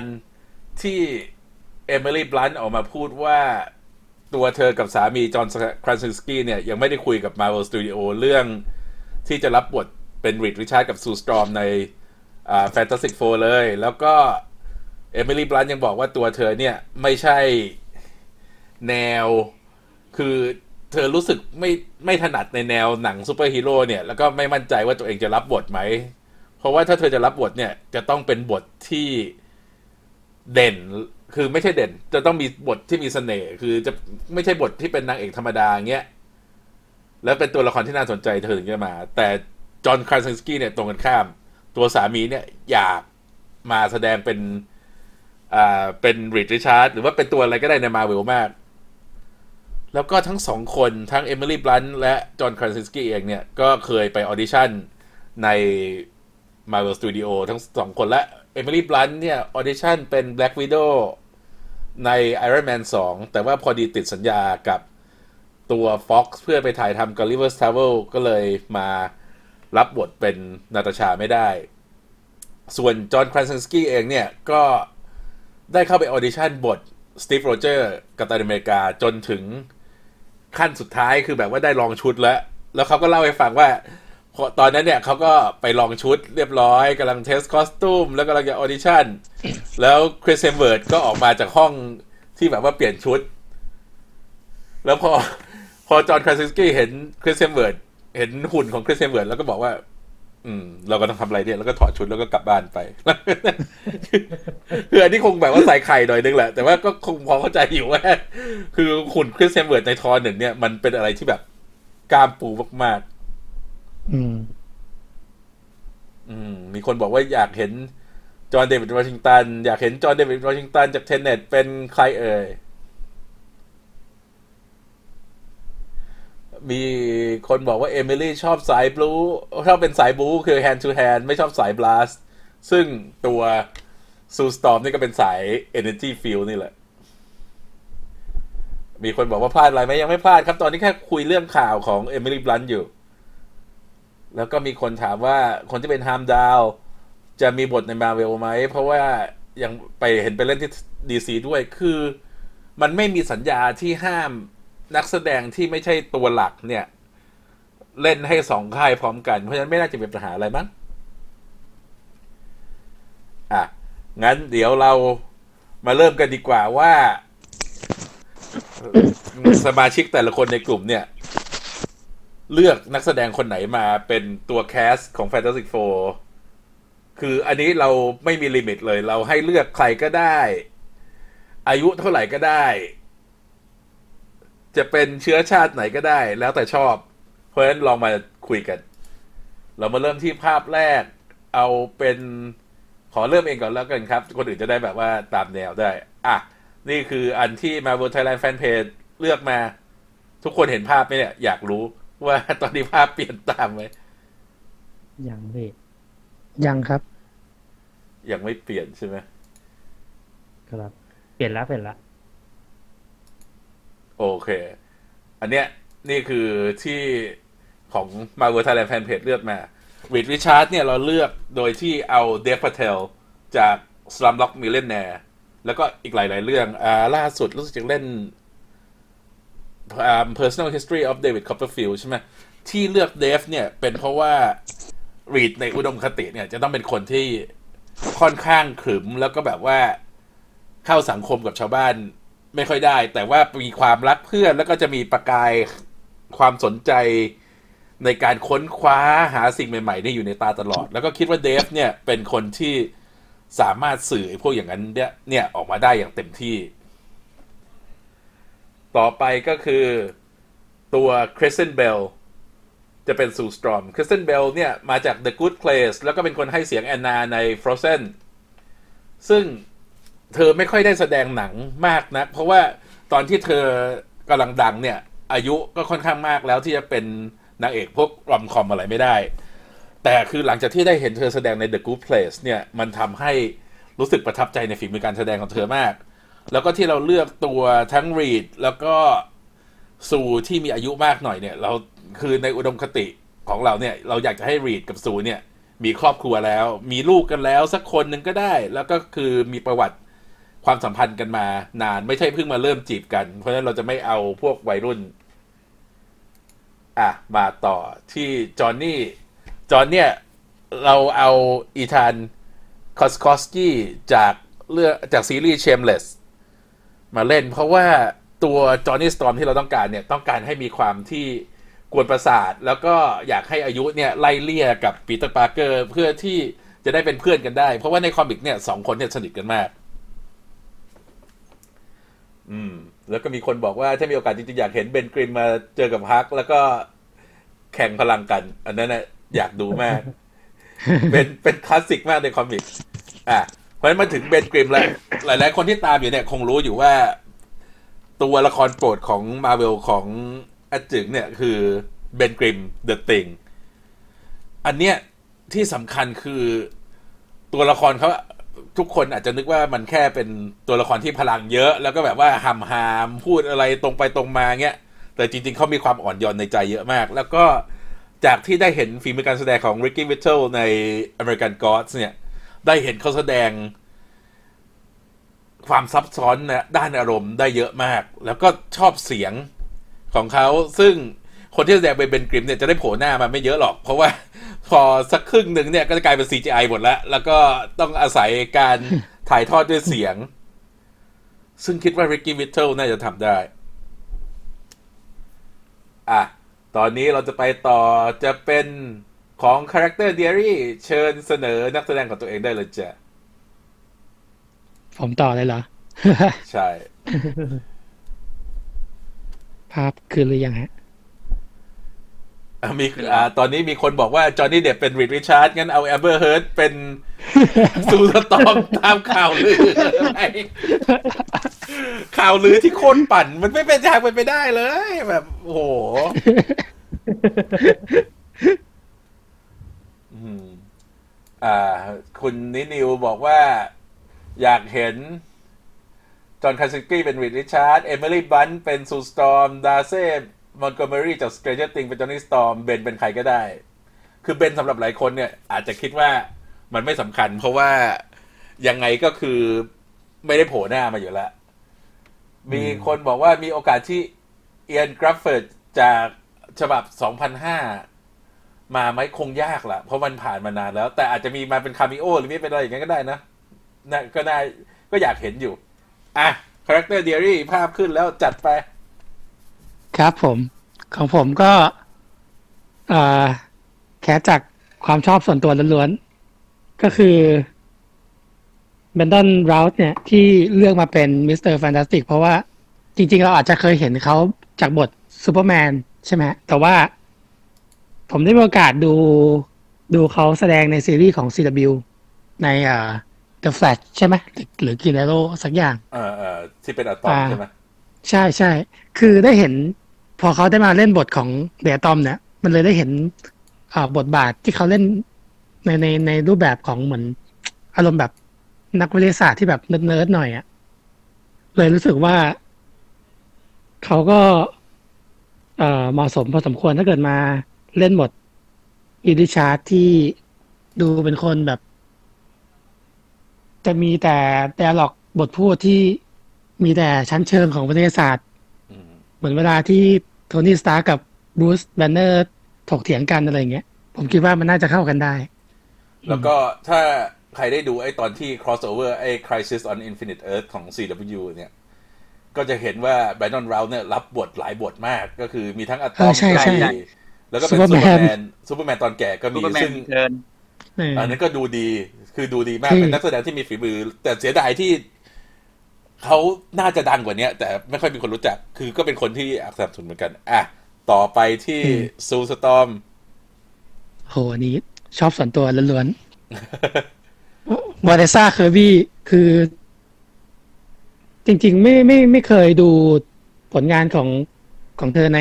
การที่เอมิลี่บลันต์ออกมาพูดว่าตัวเธอกับสามีจอห์นคราซินสกี้เนี่ย ยังไม่ได้คุยกับ Marvel Studio เรื่องที่จะรับบทเป็นรีดริชาร์ดกับซูสตอร์มใน Fantastic Four เลย แล้วก็เอมิลี่บลันต์ยังบอกว่าตัวเธอเนี่ย ไม่ใช่แนวคือเธอรู้สึกไม่ไม่ถนัดในแนวหนังซูเปอร์ฮีโร่เนี่ย แล้วก็ไม่มั่นใจว่าตัวเองจะรับบทไหม เพราะว่าถ้าเธอจะรับบทเนี่ย จะต้องเป็นบทที่ เด่นคือไม่ใช่เด่น จะต้องมีบทที่มีเสน่ห์คือจะไม่ใช่บทที่เป็นนางเอกธรรมดาเงี้ยแล้วเป็นตัวละครที่น่าสนใจเธอถึงจะมา แต่จอห์น คราซินสกี้เนี่ยตรงกันข้าม ตัวสามีเนี่ยอยากมาแสดงเป็นอ่าเป็นริชาร์ดหรือว่าเป็นตัวอะไรก็ได้ในมาเวลมาก แล้วก็ทั้งสองคนทั้งเอมิลี่บลันต์และจอห์น คราซินสกี้เองเนี่ย ก็เคยไปออดิชั่นใน Marvel Studio ทั้งสองคนและ เอมิลี่บลันต์เนี่ยออดิชั่นเป็น Black Widow ใน Iron Man 2 แต่ว่าพอดีติดสัญญากับตัว Fox เพื่อไปถ่ายทำ Gulliver's Travels ก็เลยมารับบทเป็นนาตาชาไม่ได้ ส่วนจอห์นคราซินสกี้เองเนี่ย ก็ได้เข้าไปออดิชั่นบทสตีฟโรเจอร์สกัปตันอเมริกาจนถึงขั้นสุดท้ายคือแบบว่าได้ลองชุดแล้ว แล้วเขาก็เล่าให้ฟังว่า ตอนนั้นเนี่ยเขาก็ไปลองชุดเรียบร้อยกำลัง test costume แล้วกำลังจะออดิชั่น แล้วคริสเฮมส์เวิร์ธก็ออกมาจากห้องที่แบบว่าเปลี่ยนชุด แล้วพอพอจอห์น คราซินสกี้เห็นคริสเฮมส์เวิร์ธเห็นหุ่นของคริสเฮมส์เวิร์ธแล้วก็บอกว่า อืม เราก็ต้องทำอะไรเนี่ยแล้วก็ถอดชุดแล้วก็กลับบ้านไปคืออันนี้คงแบบว่าใส่ไข่หน่อยนึงแหละ แต่ว่าก็คงพอเข้าใจอยู่ว่า คือหุ่น Chris Hemsworth ในทอหนึ่งเนี่ยมันเป็นอะไรที่แบบกล้ามปูมาก อืม อืม มีคนบอกว่าอยากเห็น John David Washington อยากเห็น John David Washington จาก Tenet เป็นใครเอ่ย มีคนบอกว่า Emily ชอบสายบู๊ชอบเป็นสายบู๊คือ hand to hand ไม่ชอบสาย blastซึ่งตัว Sue Storm นี่ก็เป็นสาย energy field นี่แหละ มีคนบอกว่าพลาดอะไรไหมยังไม่พลาดครับ ตอนนี้แค่คุยเรื่องข่าวของ Emily Blunt อยู่ แล้วก็มีคนถามว่าคนที่เป็นฮามดาวจะมีบทในมาเวลไหม เพราะว่ายังไปเห็นไปเล่นที่ DC ด้วยคือ มันไม่มีสัญญาที่ห้ามนักแสดงที่ไม่ใช่ตัวหลักเนี่ย เล่นให้สองค่ายพร้อมกัน เพราะฉะนั้นไม่น่าจะมีปัญหาอะไรมั้งอะ งั้นเดี๋ยวเรามาเริ่มกันดีกว่าว่า สมาชิกแต่ละคนในกลุ่มเนี่ย เลือกนักแสดงคนไหนมาเป็นตัวแคสของ Fantastic Four คืออันนี้เราไม่มีลิมิตเลย เราให้เลือกใครก็ได้ อายุเท่าไหร่ก็ได้ จะเป็นเชื้อชาติไหนก็ได้ แล้วแต่ชอบ เพราะฉะนั้นลองมาคุยกัน เรามาเริ่มที่ภาพแรก เอาเป็นขอเริ่มเองก่อนแล้วกันครับ คนอื่นจะได้แบบว่าตามแนวได้ อะ นี่คืออันที่ Marvel Thailand Fanpage เลือกมา ทุกคนเห็นภาพไหมเนี่ย อยากรู้ ว่าตอนนี้ภาพเปลี่ยนตามไหมยังพี่ยังครับ ยังไม่เปลี่ยนใช่ไหมครับ เปลี่ยนแล้วเปลี่ยนแล้วโอเค อันเนี้ยนี่คือที่ของ Marvel Thailand Fanpage เลือกมา Reed Richards เนี่ยเราเลือกโดยที่เอา Dev p พ t เทลจาก Slumdog Millionaire แล้วก็อีกหลาย ๆ เรื่องอ่าล่าสุดรู้สึกจะเล่นอ่า Personal History of David Copperfield ใช่ไหมที่เลือกเดฟเนี่ยเป็นเพราะว่า Reed ในอุดมคติเนี่ยจะต้องเป็นคนที่ค่อนข้างขรึมแล้วก็แบบว่าเข้าสังคมกับชาวบ้านไม่ค่อยได้ แต่ว่ามีความรักเพื่อนแล้วก็จะมีประกายความสนใจในการค้นคว้าหาสิ่งใหม่ๆนี่อยู่ในตาตลอด แล้วก็คิดว่าเดฟเนี่ยเป็นคนที่สามารถสื่อพวกอย่างนั้นเนี่ยเนี่ยออกมาได้อย่างเต็มที่ ต่อไปก็คือตัวคริสเ e นเบลจะเป็นซูสตรอมคริสเ e นเบลเนี่ยมาจาก The Good Place แล้วก็เป็นคนให้เสียงแอนนาใน Frozen ซึ่งเธอไม่ค่อยได้แสดงหนังมากนะเพราะว่าตอนที่เธอกำลังดังเนี่ย อายุก็ค่อนข้างมากแล้วที่จะเป็นนางเอกพวกรอมคอมอะไรไม่ได้ แต่คือหลังจากที่ได้เห็นเธอแสดงใน The Good Place เนี่ยมันทำให้รู้สึกประทับใจในฝีมือการแสดงของเธอมาก แล้วก็ที่เราเลือกตัวทั้งรีดแล้วก็ซูที่มีอายุมากหน่อยเนี่ย เราคือในอุดมคติของเราเนี่ย เราอยากจะให้รีดกับซูเนี่ย มีครอบครัวแล้ว มีลูกกันแล้วสักคนหนึ่งก็ได้ แล้วก็คือมีประวัติความสัมพันธ์กันมานานไม่ใช่เพิ่งมาเริ่มจีบกัน เพราะฉะนั้นเราจะไม่เอาพวกวัยรุ่น อะ มาต่อที่จอห์นนี่จอห์นเนี่ย เราเอาอีธานคอสคอสกี้จากเรื่องจากซีรีส์ Shameless ม มาเล่น เพราะว่าตัวจอห์นนี่สตอมที่เราต้องการเนี่ยต้องการให้มีความที่กวนประสาท แล้วก็อยากให้อายุเนี่ยไล่เลี่ยกับ Peter Parker เพื่อที่จะได้เป็นเพื่อนกันได้ เพราะว่าใน comic เนี่ยสองคนเนี่ยสนิทกันมาก อืม แล้วก็มีคนบอกว่าถ้ามีโอกาสจริงๆอยากเห็น Ben Grimm มาเจอกับฮัก แล้วก็แข่งพลังกัน อันนั้นนะอยากดูมาก เป็นเป็นคลาสสิกมากใน comic อะ เพราะฉะนั้นมาถึง Ben Grimm แล้ว หลาย ๆ คนที่ตามอยู่เนี่ย คงรู้อยู่ว่า ตัวละครโปรดของมาเวลของอาจึงเนี่ยคือเบนกริมเดอะติงอันเนี้ยที่สำคัญคือตัวละครเขาทุกคนอาจจะนึกว่ามันแค่เป็นตัวละครที่พลังเยอะ แล้วก็แบบว่าหำหามพูดอะไรตรงไปตรงมาเงี้ย แต่จริง ๆเขามีความอ่อนโยนในใจเยอะมาก แล้วก็จากที่ได้เห็นฝีมือการแสดงของ Ricky Whittle ใน American Gods เนี่ย ได้เห็นเขาแสดง ความซับซ้อนนะด้านอารมณ์ได้เยอะมาก แล้วก็ชอบเสียงของเขาซึ่งคนที่แสดงเป็นเบนกริมเนี่ยจะได้โผล่หน้ามาไม่เยอะหรอก เพราะว่าพอสักครึ่งหนึ่งเนี่ยก็จะกลายเป็น CGI หมดแล้ว แล้วก็ต้องอาศัยการถ่ายทอดด้วยเสียง ซึ่งคิดว่า Ricky Whittle น่าจะทำได้ อะ ตอนนี้เราจะไปต่อจะเป็น ของ Character Diary เชิญเสนอนักแสดงของตัวเองได้เลยจ้ะ ผมต่อเลยเหรอ ใช่ ภาพขึ้นหรือยังฮะอะมีอ่าตอนนี้มีคนบอกว่า Johnny Depp เป็น Reed Richards งั้นเอา Amber Heard เป็น Sue Storm ตามข่าวลืออะไรข่าวลือที่คนปั่น มันไม่เป็นทางเป็นไปได้เลย แบบ โอ้โหอืมอ่า คุณนินิวบอกว่าอยากเห็น John Krasinski เป็น Reed Richards Emily Blunt เป็น Sue Storm ดาเซ่ มอน g กเมอรี่จาก Stranger Things เป็น Johnny Storm Ben เป็นใครก็ได้ คือ Ben สำหรับหลายคนเนี่ย อาจจะคิดว่ามันไม่สำคัญ เพราะว่ายังไงก็คือไม่ได้โผล่หน้ามาอยู่แล้ว มีคนบอกว่ามีโอกาสที่ Ioan Gruffudd จากฉบับ 2005 มาไหมคงยากละเพราะมันผ่านมานานแล้ว แต่อาจจะมีมาเป็น cameo หรือไม่เป็นอะไรอย่างนั้นก็ได้นะนะก็ได้ก็อยากเห็นอยู่ อะ Character Diary ภาพขึ้นแล้วจัดไป ครับผม ของผมก็อ่อแค่จากความชอบส่วนตัวล้วนๆ ก็คือBrandon Routh เนี่ย ที่เลือกมาเป็น Mister Fantastic เพราะว่าจริง ๆ เราอาจจะเคยเห็นเขาจากบทซูเปอร์แมนใช่ไหมแต่ว่า ผมได้มีโอกาสดูดูเขาแสดงในซีรีส์ของ CW ในเอ่อ The Flash ใช่ไหมหรือหรือ Green Arrow สักอย่างเออเออที่เป็นอะตอมอ่าใช่ไหมใช่ใช่คือได้เห็น พอเขาได้มาเล่นบทของ The Atom เนี่ย มันเลยได้เห็นอ่าบทบาทที่เขาเล่นในในในรูปแบบของเหมือน อารมณ์แบบนักวิทยาศาสตร์ที่แบบเนิร์ดๆหน่อยอะ่ะเลยรู้สึกว่า เขาก็ เอ่อเหมาะสมพอสมควรถ้าเกิดมา เล่นบท Reed Richards ที่ดูเป็นคนแบบ จะมีแต่แต่หลอกบทพูดที่มีแต่ชั้นเชิงของวิทยาศาสตร์อืมเหมือนเวลาที่ Tony StarkับBruce Banner ถกเถียงกันอะไรอย่างเงี้ย ผมคิดว่ามันน่าจะเข้ากันได้ แล้วก็ถ้าใครได้ดูไอ้ตอนที่ crossover ไอ้ Crisis on Infinite Earth ของ CW เนี่ย ก็จะเห็นว่า Brandon Routh เนี่ยรับบทหลายบทมากก็คือมีทั้งอะตเออใช่ใช่ แล้วก็เป็นซูเปอร์ Superman แมนซูเปอร์แมนตอนแก่ก็ซูมีเปอร์แมนซึ่งเทิร์นเอออันนั้นก็ดูดีคือดูดีมากคือเป็นนักแสดงที่มีฝีมือ แต่เสียดายที่เขาน่าจะดังกว่าเนี้ย แต่ไม่ค่อยมีคนรู้จัก คือก็เป็นคนที่อักษรทุนเหมือนกัน อะ ต่อไปที่ซูสตอมโหอันนี้ชอบส่วนตัวล้วนๆวาเดซ่าเคอร์บี้คือ จริง ๆ ไม่ไม่ไม่เคยดูผลงานของของเธอใน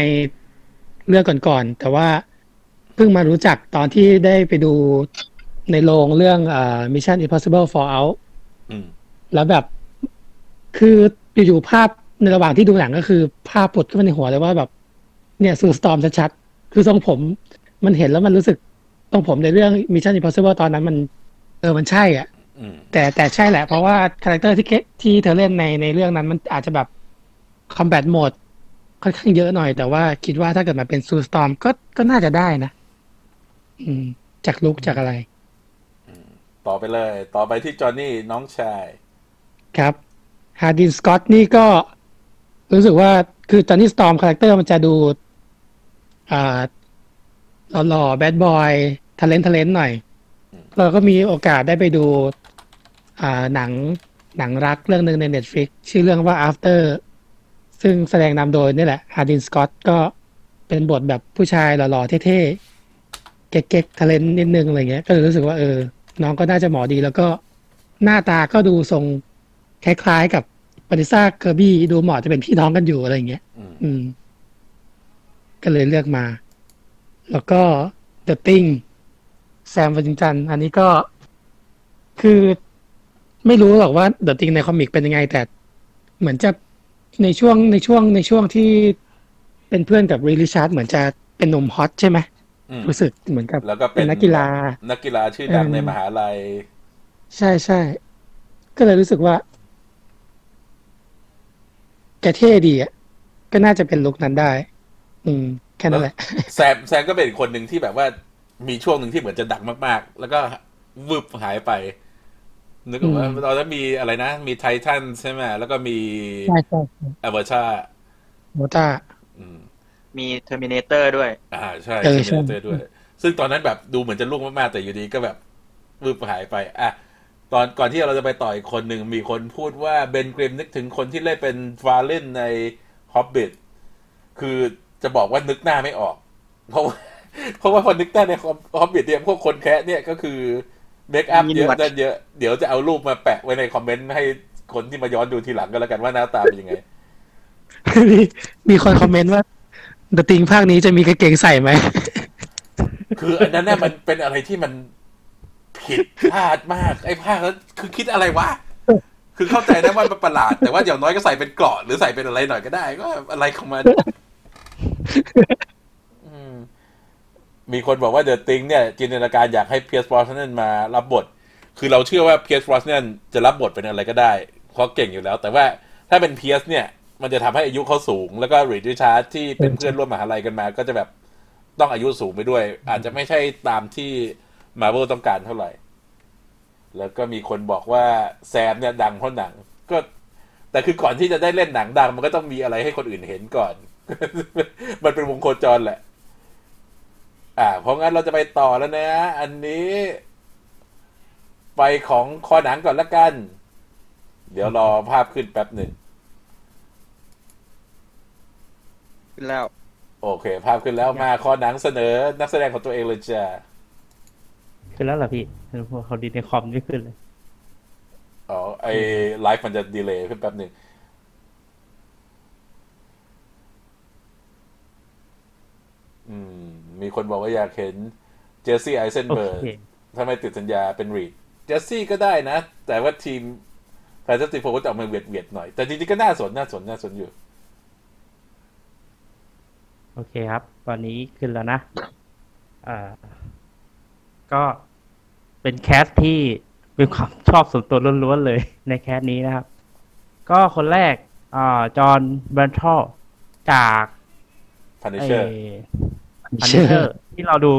เรื่องก่อนๆแต่ว่าเพิ่งมารู้จักตอนที่ได้ไปดูในโรงเรื่องอ่า Mission Impossible Fallout อืมแล้วแบบ คืออยู่ๆภาพในระหว่างที่ดูหนังก็คือ ภาพผุดขึ้นมาในหัวเลยว่าแบบ เนี่ย Sue Storm ชัดๆคือทรงผมมันเห็นแล้วมันรู้สึกทรงผมในเรื่อง Mission Impossible ตอนนั้นมัน เออมันใช่อะอืมแต่แต่ใช่แหละเพราะว่า character ที่เคที่เธอเล่นในในเรื่องนั้นมันอาจจะแบบ combat mode ค่อนข้างเยอะหน่อยแต่ว่าคิดว่าถ้าเกิดมาเป็น Sue Storm ก็ก็น่าจะได้นะ อืม จาก look จากอะไรต่อไปเลย ต่อไปที่ Johnny น้องชาย ครับ Hardin Scott นี่ก็ รู้สึกว่าคือ Johnny Storm character มันจะดูอ่าหล่อๆแบดบอยท l e n t ท a เลนหน่อย เราก็มีโอกาสได้ไปดู อ่าหนังหนังรักเรื่องหนึ่งใน Netflix ชื่อเรื่องว่า after ซึ่งแสดงนำโดยนี่แหละ Hardin Scott ก็เป็นบทแบบผู้ชายหล่อๆเท่ๆ เก๊กๆท l เลนนิดนึงอะไรเงี้ย ก็เลยรู้สึกว่าเออ น้องก็น่าจะเหมาะดี แล้วก็หน้าตาก็ดูทรงคล้ายๆกับปาริซ่าเคอร์บี้ดูเหมาะจะเป็นพี่น้องกันอยู่อะไรอย่างเงี้ยอืมอืม ก็เลยเลือกมา แล้วก็ The Thing แซมวัจิงจัน อันนี้ก็คือไม่รู้หรอกว่า The Thing ในคอมิกเป็นยังไง แต่เหมือนจะ ในช่วงในช่วงในช่วงที่เป็นเพื่อนกับรีลิชาร์ดเหมือนจะเป็นหนุ่มฮอตใช่ไหมอืมรู้สึกเหมือนกับแล้วก็เป็นนักกีฬา นักกีฬาชื่อดังเออในมหาลัย ใช่ใช่ก็เลยรู้สึกว่าแกเท่ดีอะก็น่าจะเป็นลุคนั้นได้ อืม แค่นั้นแหละแซมแซมก็เป็นอีกคนหนึ่งที่แบบว่ามีช่วงหนึ่งที่เหมือนจะดังมาก ๆ แล้วก็วืบหายไป นึกว่าอืมตอนนั้นมีอะไรนะ มีไททันใช่ไหมแล้วก็มีใช่ใช่อเวอร์ชาโมต้าอืมมีเทอร์มินเตอร์ด้วย อ่าใช่เออใช่ใช่เจอด้วย ซึ่งตอนนั้นแบบดูเหมือนจะลุ่งมากๆ แต่อยู่ดีก็แบบวืบหายไป อะตอนก่อนที่เราจะไปต่ออีกคนหนึ่งมีคนพูดว่าเบนกริมนึกถึงคนที่เล่นเป็นฟาเลนในฮอบบิ t คือจะบอกว่านึกหน้าไม่ออก เพราะว่าเพราะว่าพอนึกหน้าในฮอบบิ t เนี่ยพวกคนแคะเนี่ยก็คือ เมคอัพมีเยหนวอะดนั่นเยอะ เดี๋ยวจะเอารูปมาแปะไว้ในคอมเมนต์ให้คนที่มาย้อนดูทีหลังก็แล้วกันว่าหน้าตาเป็นยังไง มีมีคนคอมเมนต์ว่า The Thing ภาคนี้จะมีกางเกงใส่ไหม คืออันนั้นน่ะมันเป็นอะไรที่มันผิดพลาดมาก ไอ้ภาคนั้นคือคิดอะไรวะ คือเข้าใจนะว่ามันประหลาด แต่ว่าอย่างน้อยก็ใส่เป็นเกราะหรือใส่เป็นอะไรหน่อยก็ได้ ก็อะไรของมันอืม มีคนบอกว่า The Thing เนี่ยจินตนาการอยากให้ Pierce Brosnan มารับบท คือเราเชื่อว่า Pierce Brosnan จะรับบทเป็นอะไรก็ได้เพราะเก่งอยู่แล้ว แต่ว่าถ้าเป็น Pierce เนี่ย มันจะทำให้อายุเขาสูง แล้วก็ Reed Richards ที่เป็นเพื่อนร่วมมหาลัยกันมา ก็จะแบบต้องอายุสูงไปด้วย อาจจะไม่ใช่ตามที่มาเวลต้องการเท่าไหร่ แล้วก็มีคนบอกว่าแซมเนี่ยดังเพราะหนัง ก็ แต่คือก่อนที่จะได้เล่นหนังดัง มันก็ต้องมีอะไรให้คนอื่นเห็นก่อน มันเป็นวงโคจรแหละ อ่าเพราะงั้นเราจะไปต่อแล้วนะ อันนี้ ไปของคอหนังก่อนละกัน เดี๋ยวรอภาพขึ้นแป๊บหนึ่งขึ้นแล้ว โอเค ภาพขึ้นแล้วมาคอหนังเสนอ นักแสดงของตัวเองเลยจ้าขึ้นแล้วเหรอพี่พอเขาดีในคอมไม่ขึ้นเลยอ๋อไอไลฟ์มันจะ delay ขึ้นแป๊บหนึ่งอืม มีคนบอกว่าอยากเห็น Jesse Eisenberg เคถ้าไม่ติดสัญญาเป็น Reed Jesse ก็ได้นะ แต่ว่าทีม Fantastic Four ก็จะออกมาเวียดเวียดๆหน่อย แต่จริงๆก็น่าสนน่าสนน่าสนอยู่ โอเคครับ ตอนนี้ขึ้นแล้วนะอ่าก็เป็น cast ที่เป็นความชอบส่วนตัวล้วนๆเลยใน cast นี้นะครับ ก็คนแรกอ่า Jon Bernthal จาก Punisher Punisher ที่เราดู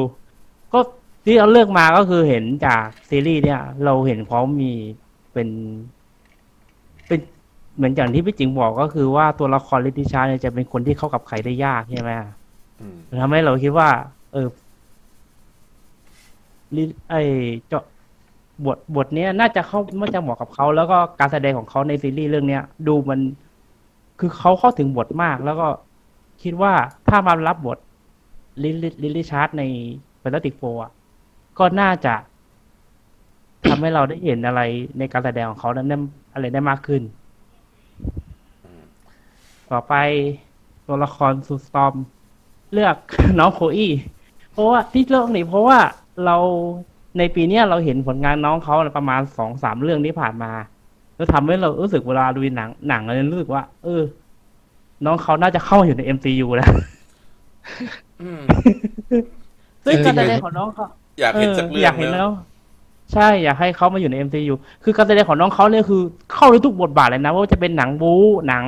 ก็ที่เราเลือกมาก็คือเห็นจากซีรีส์เนี่ย เราเห็นเขามีเป็น เป็นเหมือนอย่างที่พี่จิงบอกก็คือว่าตัวละคร Reed Richards เนี่ยจะเป็นคนที่เข้ากับใครได้ยากใช่ไหมอืมทำให้เราคิดว่า เออลิไอเจาะบทบทเนี้ยน่าจะเข้าน่าจะเหมาะกับเขาแล้วก็การแสดงของเขาในซีรีส์เรื่องเนี้ย ดูมันคือเขาเข้าถึงบทมาก แล้วก็คิดว่าถ้ามารับบท Reed Reed Richards ใน Fantastic Four อะก็น่าจะทำให้เราได้เห็นอะไรในการแสดงของเขานั้นอะไรได้มากขึ้น ต่อไปตัวละครซูสตอม เลือกน้องโคอี้เพราะว่าที่เลือกนี่เพราะว่าเราในปีนี้เราเห็นผลงานน้องเขาประมาณสองสามเรื่องที่ผ่านมาแล้วทำให้เรารู้สึกเวลาดูหนังหนังเรารู้สึกว่า เออ น้องเขาน่าจะเข้ามาอยู่ใน MCU แล้ว อืมซึ่งเออการแสดงของน้องเขาอยากเห็นสักเรื่ออยางกเห็นเนแล้อะวใช่อยากให้เขามาอยู่ใน MCU คือการแสดงของน้องเขาเนี่ยคือ เข้าในทุกบทบาทเลยนะว่าจะเป็นหนังบู๊หนัง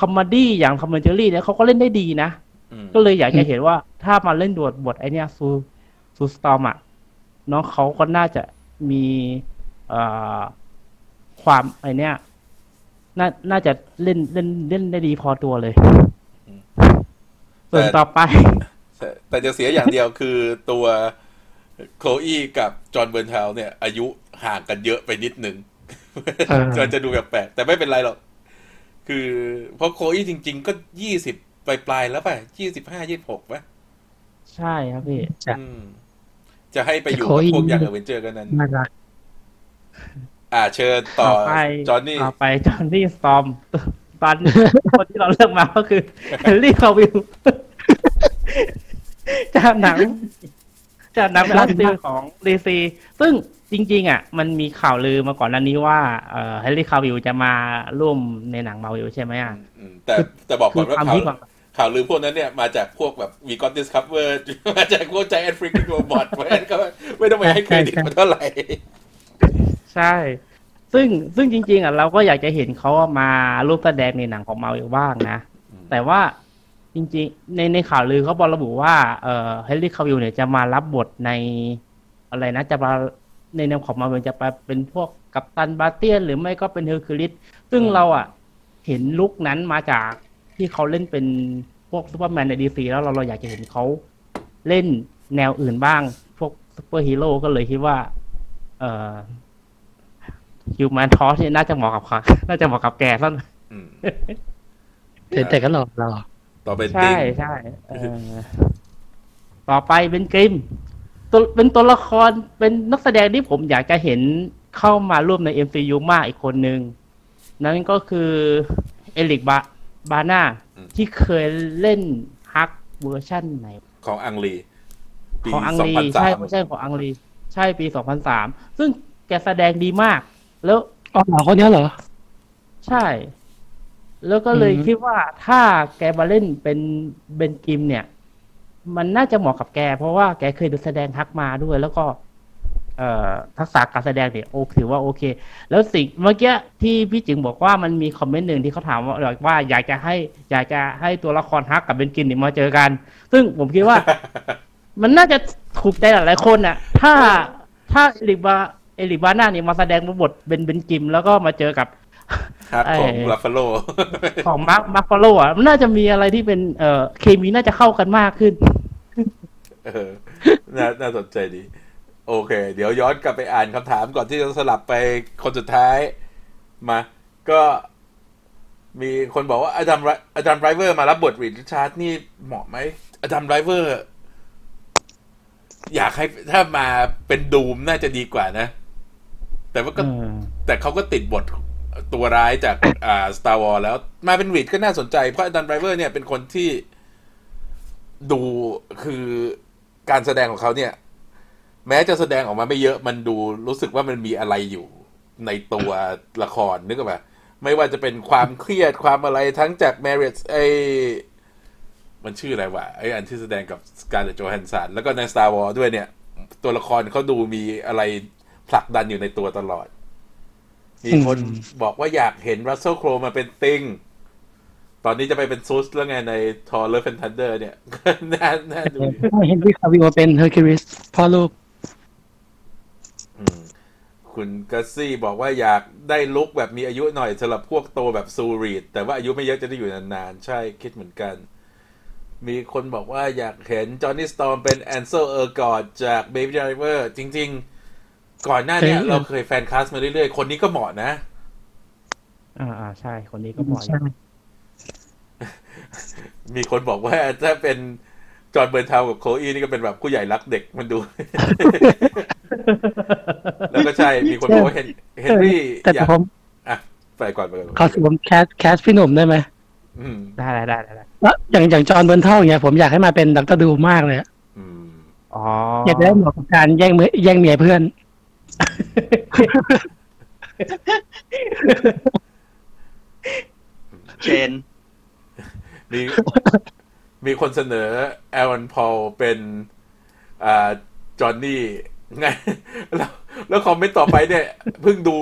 comedy อย่าง comedy เนี่ยเขาก็เล่นได้ดีนะอืมก็เลยอยากจะเห็นว่าถ้ามาเล่นบทบทไอเนี้ย Sue Sue Storm อะน้องเขาก็น่าจะมีเอ่อความไอเนี้ยน่าน่าจะเล่นเล่นเล่นได้ดีพอตัวเลย ส่วนต่อไปแต่แต่จะเสียอย่างเดียวคือตัว Chloe กับ Jon Bernthal เนี่ย อายุห่างกันเยอะไปนิดนึงเออจะจะดูแปลกๆแต่ไม่เป็นไรหรอก คือเพราะ Chloe จริง ๆ ก็ยี่สิบปลายๆแล้วป่ะยี่สิบห้ายี่สิบหกป่ะ ใช่ครับพี่จ้ะอืมจะให้ไปอยู่แต่โคลอี้กับพวก Young Avengers กันนั้นน่ารักอ่าเชิญต่อต่อไป Johnny ต่อไป Johnny Storm ตอนคนที่เราเลือกมาก็คือHenry Cavill จากหนังจากหนังเป็นอันซีของ DC ซึ่งจริง ๆ อะ มันมีข่าวลือมาก่อนหน้านี้ว่าเอ่อ Henry Cavill จะมาร่วมในหนังมาวิลใช่ไหมอะอืมแต่แต่บอกคืก่ออนว่าความข่าวที่ก่อนข่าวลือพวกนั้นเนี่ยมาจากพวกแบบ We Got This Covered มาจากพวก Giant Freakin Robot เพราะฉะนั้นก็ไม่ต้องไปให้เครดิตมันเท่าไหร่ ใช่ ซึ่งซึ่งจริง ๆอะเราก็อยากจะเห็นเขามาร่วมแสดงในหนังของมาวิลบ้างนะอืมแต่ว่าจริง ๆ ในในข่าวลือเขาบอกระบุว่าเอ่อ Henry Cavill เนี่ยจะมารับบทในอะไรนะจะมาในแนวของมาเวลจะไปเป็นพวก Captain Britain หรือไม่ก็เป็นเฮอร์คิวลิสซึ่งเราอะเห็น look นั้นมาจากที่เขาเล่นเป็นพวกซูเปอร์แมนใน DC แล้วเราเราอยากจะเห็นเขาเล่นแนวอื่นบ้าง พวกซูเปอร์ฮีโร่ก็เลยคิดว่า เอ่อ Human Torch เนี่ยน่าจะเหมาะกับเขาน่าจะเหมาะกับแกซะหน่อยอืมแต่แต่ก็หล่อหล่อต่อเป็นใช่ดิ้งใช่เออต่อไปเป็น Grimm ตัวเป็นตัวละครเป็นนักแสดงที่ผมอยากจะเห็นเข้ามาร่วมใน MCU มากอีกคนหนึ่งนั่นก็คือ Eric Bana ที่เคยเล่นฮักเวอร์ชั่นไหน ของอังลีปีของอังสองลีพันสาใช่มเวอร์ชันของอังลีใช่ปี 2003 ซึ่งแกแสดงดีมาก แล้วอ๋อเหรอคนเนี้ยเหรอ ใช่ แล้วก็เลยอืม คิดว่าถ้าแกมาเล่นเป็นเบนกิมเนี่ย มันน่าจะเหมาะกับแก เพราะว่าแกเคยดูแสดงทักมาด้วย แล้วก็ เอ่อทักษะการแสดงเนี่ยโอถือว่าโอเค แล้วสิ่งเมื่อกี้ที่พี่จิงบอกว่ามันมีคอมเมนต์หนึ่งที่เขาถามว่าว่าอยากจะให้ อยากจะให้ตัวละครฮักกับ Ben Grimm เนี่ยมาเจอกัน ซึ่งผมคิดว่า มันน่าจะถูกใจหลายๆคนน่ะ ถ้าถ้า Eric Ba Eric Bana เนี่ยมาแสดงบทเป็น Ben Grimm แล้วก็มาเจอกับฮักของไอ้ Ruffalo ของ Mark Mark Ruffalo อะมันน่าจะมีอะไรที่เป็นเอ่อเคมีน่าจะเข้ากันมากขึ้น เออน่าน่าสนใจดี โอเค เดี๋ยวย้อนกลับไปอ่านคำถามก่อนที่จะสลับไปคนสุดท้ายมา ก็มีคนบอกว่า Adam Dri Adam Driver มารับบท Reed Richards นี่เหมาะไหม Adam Driver อยากให้ถ้ามาเป็น Doom น่าจะดีกว่านะ แต่ว่าก็อืมแต่เขาก็ติดบทตัวร้ายจากอ่า Star Wars แล้วมาเป็น Reed ก็น่าสนใจ เพราะ Adam Driver เนี่ยเป็นคนที่ดูคือการแสดงของเขาเนี่ย แม้จะแสดงออกมาไม่เยอะมันดูรู้สึกว่ามันมีอะไรอยู่ในตัวละครนึกออกปะไม่ว่าจะเป็นความเครียดความอะไรทั้งจาก m a r r i a g e ไอมันชื่ออะไรวะไออันที่แสดงกับสการ์ t โจ h ฮนสันแล้วก็ใน Star Wars ด้วยเนี่ย ตัวละครเขาดูมีอะไร ผลักดันอยู่ในตัวตลอด มีคนอืมบอกว่าอยากเห็น Russell Crowe มาเป็น Thing ตอนนี้จะไปเป็นซูสแล้วไงใน Thor Love and Thunder เนี่ยน่าน่าดูดีเฮนรี่คาวิลมาเป็นเฮอร์คิวลิสพ่อลูกอืมคุณกัสซี่บอกว่าอยากได้ look แบบมีอายุหน่อยสำหรับพวกโตแบบซูรีดแต่ว่าอายุไม่เยอะจะได้อยู่นานๆ ใช่คิดเหมือนกัน มีคนบอกว่าอยากเห็นจอห์นนี่สตอมเป็นแอนเซลเออร์กอดจาก Baby Driver จริง ๆ ก่อนหน้าเนี้ยเคยเราเคย fan cast มาเรื่อยๆ คนนี้ก็เหมาะนะ อ่าอ่าใช่ คนนี้ก็เหมาะอยู่ใช่มีคนบอกว่าถ้าเป็นจอห์นเบิร์นเทากับโคอีนี่ก็เป็นแบบผู้ใหญ่รักเด็กมันดู แล้วก็ใช่ มีคนบอกว่าเฮนเฮนรี่แต่อยากผมอะไปก่อนไปก่อนขอสวมแคสแคสพี่หนุ่มได้ไหมอืมได้ได้ได้ได้ได้แล้วอย่างอย่างจอห์นเบิร์นเท่าอย่างเงี้ยผมอยากให้มาเป็นดักเตอร์ดูมากเลยอะอืมอ๋ออยากได้เหมาะกับการแย่งเมียแย่งเมียเพื่อน เชน มีมีคนเสนอแอรอนพอลเป็นอ่าจอห์นนี่ไงแล้วแล้วคอมเมนต์ต่อไปเนี่ยเพิ่งดู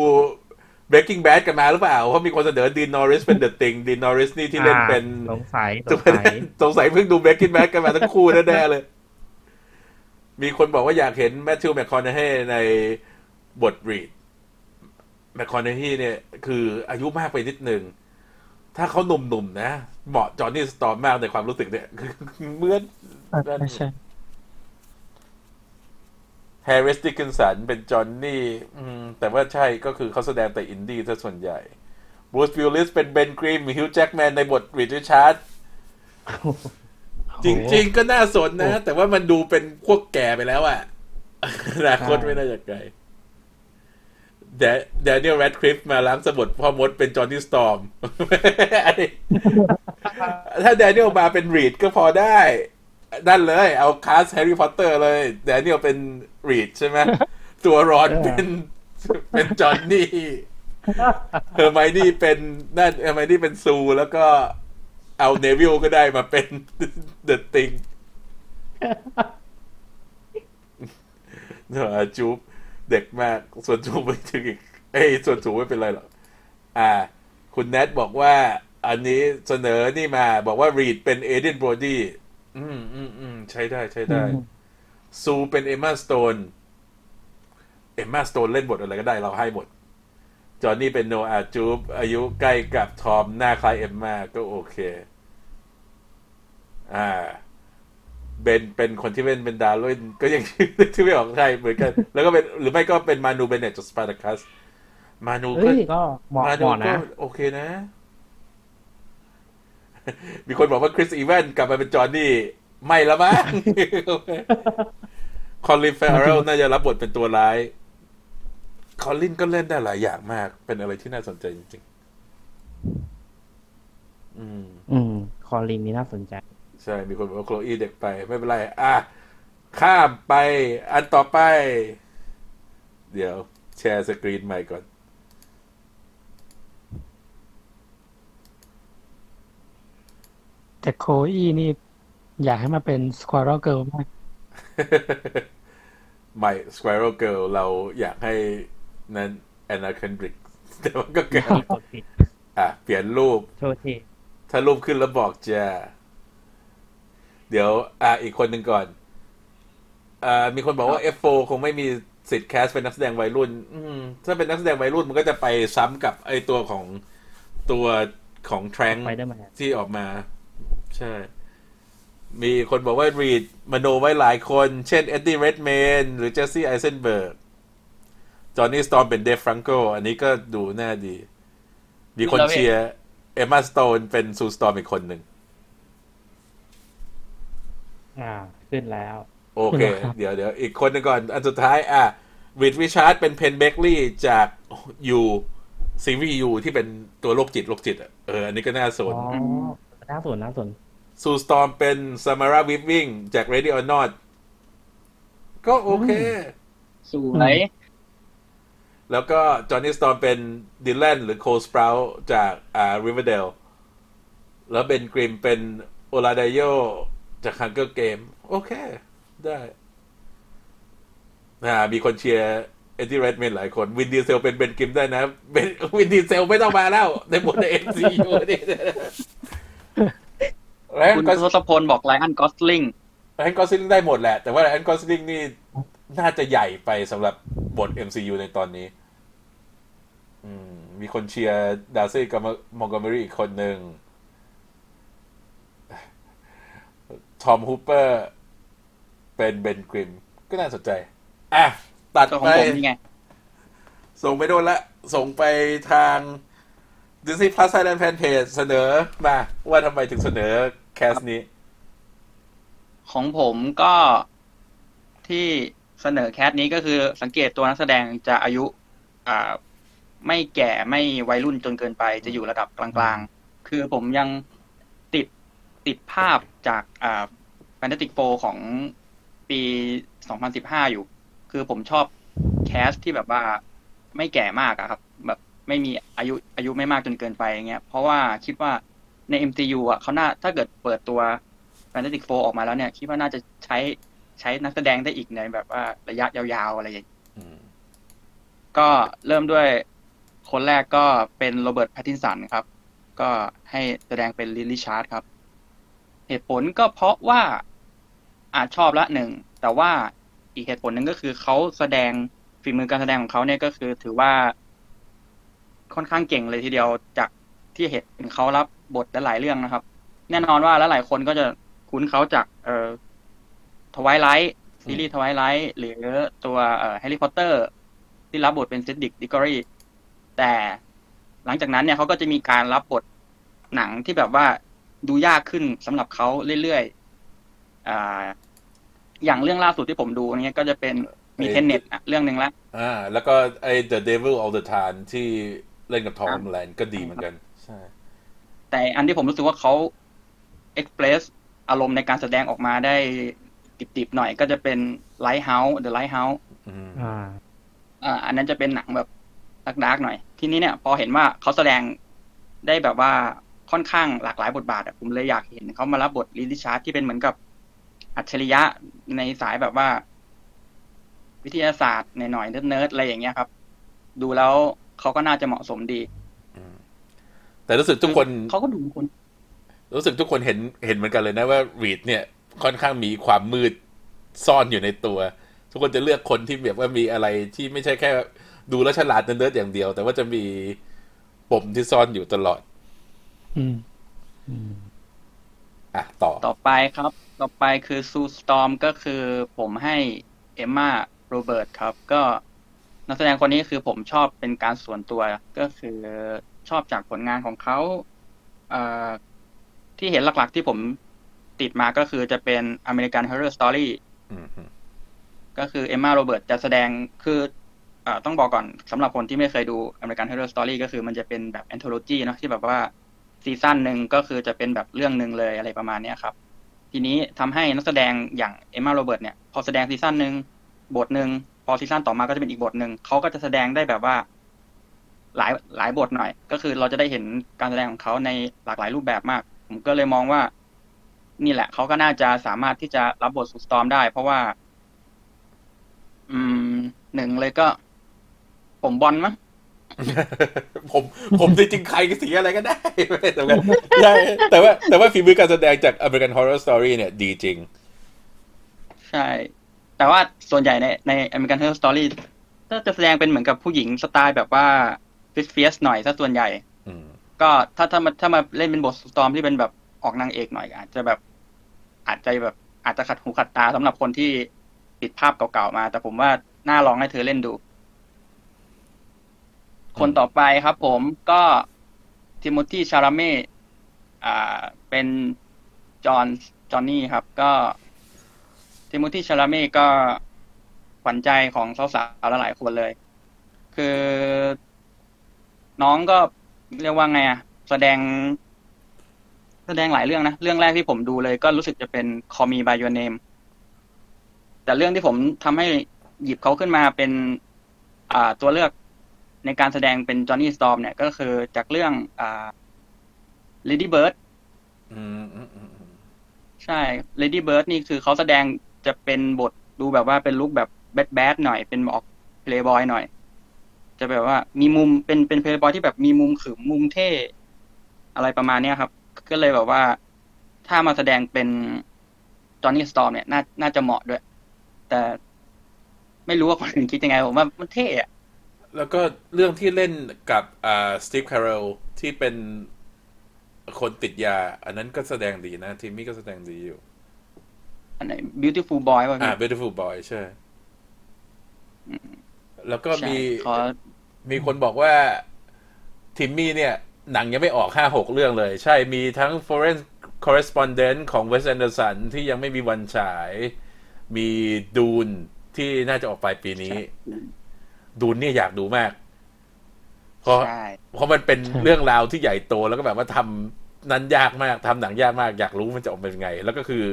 Breaking Bad กันมาหรือเปล่า เพราะมีคนเสนอดีนนอริสเป็น The Thing ดีนนอริสนี่ที่เล่นเป็นอ่าสงสัยสจะงเป็นสัยสงสัยเพิ่งดู Breaking Bad กันมาทั้งคู่แน่ๆเลย มีคนบอกว่าอยากเห็นแมทธิวแมคคอนเฮใน บทรีดแมคคอนเฮเนี่ย คืออายุมากไปนิดนึง ถ้าเขาหนุ่มๆนะ เหมาะจอห์นนี่สตอมมากในความรู้สึกเนี่ย คือเหมือนไม่ใช่แฮร์ริสดิกินสันเป็นจอห์นนี่อืมแต่ว่าใช่ก็คือเขาแสดงแต่อินดี้ซะส่วนใหญ่บรูซวิลลิสเป็นเบนกรีมฮิวจ์แจ็คแมนในบทรีดริชาร์ดจริง ๆ ก็น่าสนนะ แต่ว่ามันดูเป็นพวกแก่ไปแล้วอะอนาคตไม่น่าจะไกล แดแดเนียลแรดคลิฟมาล้างสมุดพ่อมดเป็นจอห์นนี่สตอมถ้าแดเนียลมาเป็นรีดก็พอได้นั่นเลย เอา cast แฮร์รี่พอตเตอร์เลย แดเนียลเป็นรีดใช่ไหมตัวรอนเป็นเป็นจอห์นนี่เฮอร์ไมนี่เป็นนั่นเฮอร์ไมนี่เป็นซูแล้วก็เอาเนวิลก็ได้มาเป็นThe Thing เนอะจูป เด็กมากส่วนจูปไม่ถึงอีกเอ้ยส่วนสูงไม่เป็นไรหรอกอ่า คุณแนทบอกว่า อันนี้เสนอนี่มา บอกว่ารีดเป็นเอเดนโบรดี้อืมอืมอืมใช้ได้ใช้ได้ ซูเป็นเอมมาสโตนเอมมาสโตนเล่นบทอะไรก็ได้เราให้หมด จอห์นนี่เป็นโนอาจูปอายุใกล้กับทอม หน้าคล้ายเอมมาก็โอเค อ่า เบนเป็นคนที่เป็นเป็นดาร์ลินก็ยังที่ไม่ออกใช่เหมือนกัน แล้วก็เป็นหรือไม่ก็เป็นมานูเบเนตจากสปาร์ตาคัสมานูก็เฮ้ยก็เหมาะมาเหนูมาะก็นะโอเคนะ มีคนบอกว่าคริสอีแวนกลับมาเป็นจอห์นนี่ ไม่ละมั้งคอลลินเฟอร์เรลน่าจะรับบทเป็นตัวร้ายคอลลินก็เล่นได้หลายอย่างมาก เป็นอะไรที่น่าสนใจจริง ๆ อืม อืม คอลินนี่น่าสนใจ ใช่ มีคนบอกว่าโคลอีเด็กไป ไม่เป็นไร อะ ข้ามไป อันต่อไป เดี๋ยว แชร์สกรีนใหม่ก่อน แต่โคอี้นี่ อยากให้มาเป็นสควอ r ร l เกิลมากใหม่ Squirrel Girl เราอยากให้นั้นแอนนาเคนดริกแต่ว่าก็เกิดกดผิดอะ เปลี่ยนรูป โทษที ถ้ารูปขึ้นแล้วบอกจะ เดี๋ยว อะอีกคนหนึ่งก่อนอ่ามีคนบอกว่า F4 คงไม่มีสิทธิ์ cast เป็นนักแสดงวัยรุ่น อืมถ้าเป็นนักแสดงวัยรุ่นมันก็จะไปซ้ำกับไอตัวของตัวของแทรงไปได้ไหมที่ออกมา ใช่ มีคนบอกว่ารีดมโนไว้หลายคน เช่น เอ็ดดี้เรดแมนหรือเจสซี่ไอเซนเบิร์กจอห์นนี่สตอมเป็นเดฟฟรังโกอันนี้ก็ดูน่าดี มีคนเชียร์ เอมมาสโตนเป็นซูสตอมอีกคนหนึ่ง อ่า ขึ้นแล้ว โอเคครับเดี๋ยวเดี๋ยวอีกคนหนึงก่อน อันสุดท้าย อะรีดริชาร์ดเป็นเพนเบ k ลี่จากยูซีรีส์ You ที่เป็นตัวโรคจิตโรคจิตอะเอออันนี้ก็น่าสอ๋นอน่าสนน่าสนซูสตอมเป็นซามาราวีฟวิ่งจาก Ready or Not ก็โอเค สวยแล้วก็จอห์นนี่สตอมเป็นดิแลนหรือโคสปร u วจากอ่า Riverdale แล้วเบนกริมเป็นโอลาไดโย จาก Hunger Games โอเค ได้อ่ามีคนเชียร์เอ็ดดี้เรดเมนหลายคน วินดีเซลเป็นเบนกริมได้นะเบนวินดีเซลไม่ต้องมาแล้ว ในบทใน MCU นี่แล้วคุณก็ทศพลบอกไลอันกอสลิงแอนกอสลิงได้หมดแหละ แต่ว่าแอนกอสลิงนี่น่าจะใหญ่ไปสำหรับบท MCU ในตอนนี้อืมมีคนเชียร์ดาร์ซี่กับมองก o เมอรี่อีกคนหนึ่ง ทอมฮูเปอร์ เป็นเบนกริม ก็น่าสนใจ อะ ตัดตัวขอไปงผมนี่ไงส่งไปโดนละ ส่งไปทาง Disney Plus Thailand Fanpage เสนอมา ว่าทำไมถึงเสนอแคสนี้ ของผมก็ที่เสนอแคสนี้ก็คือสังเกตตัวนักแสดงจะอายุ อ่า ไม่แก่ไม่วัยรุ่นจนเกินไปจะอยู่ระดับกลางๆ คือผมยังติด ติดภาพจากอ่าแฟนตาติกโฟของปี 2015 อยู่ คือผมชอบcast ที่แบบว่าไม่แก่มากอะครับ แบบไม่มีอายุอายุไม่มากจนเกินไปอย่างเงี้ย เพราะว่าคิดว่าใน MCU อะเขาน่าถ้าเกิดเปิดตัว Fantastic Four ออกมาแล้วเนี่ย คิดว่าน่าจะใช้ใช้นักแสดงได้อีกในแบบว่าระยะยาวๆ อะไรอย่างเงี้ยอืมก็เริ่มด้วยคนแรกก็เป็นโรเบิร์ตแพตตินสันครับ ก็ให้แสดงเป็นรีดริชาร์ดครับ เหตุผลก็เพราะว่าอาจชอบละหนึ่ง แต่ว่าอีกเหตุผลหนึ่งก็คือเขาแสดงฝีมือการแสดงของเขาเนี่ยก็คือถือว่า ค่อนข้างเก่งเลยทีเดียวจากที่เห็นเขารับบทหลายเรื่องนะครับ แน่นอนว่าแล้วหลายคนก็จะคุ้นเขาจากเอ่อ Twilight ซีรีส์ Twilight หรือตัวเอ่อแฮร์รี่พอตเตอร์ที่รับบทเป็นเซดริกดิกกอรี่แต่หลังจากนั้นเนี่ยเขาก็จะมีการรับบทหนังที่แบบว่า ดูยากขึ้นสำหรับเขาเรื่อยๆอ่า อย่างเรื่องล่าสุดที่ผมดูเนี่ยก็จะเป็นมีเทนเน็ตเรื่องหนึ่งละอ่า แล้วก็ไอ้ The Devil All the Time ที่เล่นกับทอมแลนก็ดีเหมือนกัน ใช่ แต่อันที่ผมรู้สึกว่าเขาเอ็กเพรสอารมณ์ในการแสดงออกมาได้ดิบๆหน่อยก็จะเป็น Lighthouse The Lighthouse อืมอ่าอ่าอันนั้นจะเป็นหนังแบบdark ๆหน่อย ทีนี้เนี่ย พอเห็นว่าเขาแสดงได้แบบว่า ค่อนข้างหลากหลายบทบาทอะผมเลยอยากเห็นเขามารับบทรีดริชาร์ดที่เป็นเหมือนกับอัจฉริยะในสายแบบว่า วิทยาศาสตร์หน่อยๆเนิร์ดๆอะไรอย่างเงี้ยครับ ดูแล้วเขาก็น่าจะเหมาะสมดีอืมแต่รู้สึกทุกคนเขาก็ดูเป็นคน รู้สึกทุกคนเห็นเห็นเหมือนกันเลยนะว่ารีดเนี่ย ค่อนข้างมีความมืดซ่อนอยู่ในตัว ทุกคนจะเลือกคนที่แบบว่ามีอะไรที่ไม่ใช่แค่ ดูแล้วฉลาดเนิร์ดๆอย่างเดียว แต่ว่าจะมีปมที่ซ่อนอยู่ตลอด อืมอะต่อต่อไปครับ ต่อไปคือซูสตอมก็คือผมให้เอมมาโรเบิร์ตครับ ก็นักแสดงคนนี้คือผมชอบเป็นการส่วนตัว ก็คือชอบจากผลงานของเขาเอ่อที่เห็นหลักๆที่ผมติดมาก็คือจะเป็น American Horror Story อืมอืมก็คือเอมมาโรเบิร์ตจะแสดงคือเอ่อต้องบอกก่อนสำหรับคนที่ไม่เคยดู American Horror Story ก็คือมันจะเป็นแบบ anthology เนอะที่แบบว่า ซีซั่นหนึ่งก็คือจะเป็นแบบเรื่องหนึ่งเลยอะไรประมาณเนี้ยครับ ทีนี้ทำให้นักแสดงอย่างเอมมาโรเบิร์ตเนี่ยพอแสดงซีซั่นหนึ่งบทหนึ่งพอซีซั่นต่อมาก็จะเป็นอีกบทหนึ่งเขาก็จะแสดงได้แบบว่า หลายหลายบทหน่อย ก็คือเราจะได้เห็นการแสดงของเขาในหลากหลายรูปแบบมาก ผมก็เลยมองว่า นี่แหละเขาก็น่าจะสามารถที่จะรับบทสุดสตอมได้ เพราะว่า อืมหนึ่งเลยก็ ผมบอลมั้ง ผมผมจริงๆใครก็สีอะไรก็ได้ไม่สำคัญใช่แต่ว่า แต่ว่าฝีมือการแสดงจาก American Horror Story เนี่ย ดีจริง ใช่ แต่ว่าส่วนใหญ่ในใน American Horror Story ก็จะแสดงเป็นเหมือนกับผู้หญิงสไตล์แบบว่า fierce fierce หน่อยซะส่วนใหญ่ก็ถ้าถ้ามาถ้ามาเล่นเป็นบทสตอมที่เป็นแบบออกนางเอกหน่อย อาจจะแบบ อาจจะแบบ อาจจะขัดหูขัดตาสำหรับคนที่ติดภาพเก่าๆมา แต่ผมว่าน่าลองให้เธอเล่นดู คนต่อไปครับผมก็ทิโมธีชาราเม่อ่า เป็นจอห์นจอห์นนี่ครับ ก็ทิโมธีชาราเม่ก็ขวัญใจของสาวๆหลายๆคนเลย คือ น้องก็เรียกว่าไงอะแสดง แสดงหลายเรื่องนะ เรื่องแรกที่ผมดูเลย ก็รู้สึกจะเป็น Call Me by Your Name แต่เรื่องที่ผมทำให้หยิบเขาขึ้นมาเป็น อ่าตัวเลือก ในการแสดงเป็นจอห์นนี่สตอมเนี่ยก็คือจากเรื่องอ่า Lady Bird อืมอืมอืมอืมใช่ Lady Bird นี่คือเขาแสดงจะเป็นบทดูแบบว่าเป็นลุคแบบแบดแบดหน่อยเป็นออกเพลย์บอยหน่อย จะแบบว่ามีมุมเป็นเป็นเพลย์บอยที่แบบมีมุมขึมมุมเท่อะไรประมาณเนี้ยครับ ก็เลยแบบว่า ถ้ามาแสดงเป็นจอห์นนี่สตอมเนี่ยน่าน่าจะเหมาะด้วย แต่ไม่รู้ว่าคนอื่นคิดยังไงผมว่ามันเท่อะ แล้วก็เรื่องที่เล่นกับอ่าสตีฟคาร์เรลที่เป็นคนติดยา อันนั้นก็แสดงดีนะ ทีมมี่ก็แสดงดีอยู่ อันไหน beautiful boy ป่ะอ่าพี่ Beautiful Boy ใช่ แล้วก็ใช่มีขอมีคนบอกว่าทิมมี่เนี่ย หนังยังไม่ออกห้าหกเรื่องเลย ใช่มีทั้ง Foreign Correspondent ของ Wes Anderson ที่ยังไม่มีวันฉาย มีดูนที่น่าจะออกปลายปีนี้ ดูนเนี่ยอยากดูมาก เพราะใช่เพราะมันเป็นใช่เรื่องราวที่ใหญ่โตแล้วก็แบบว่าทำนั้นยากมากทำหนังยากมาก อยากรู้มันจะออกมาเป็นไง แล้วก็คือ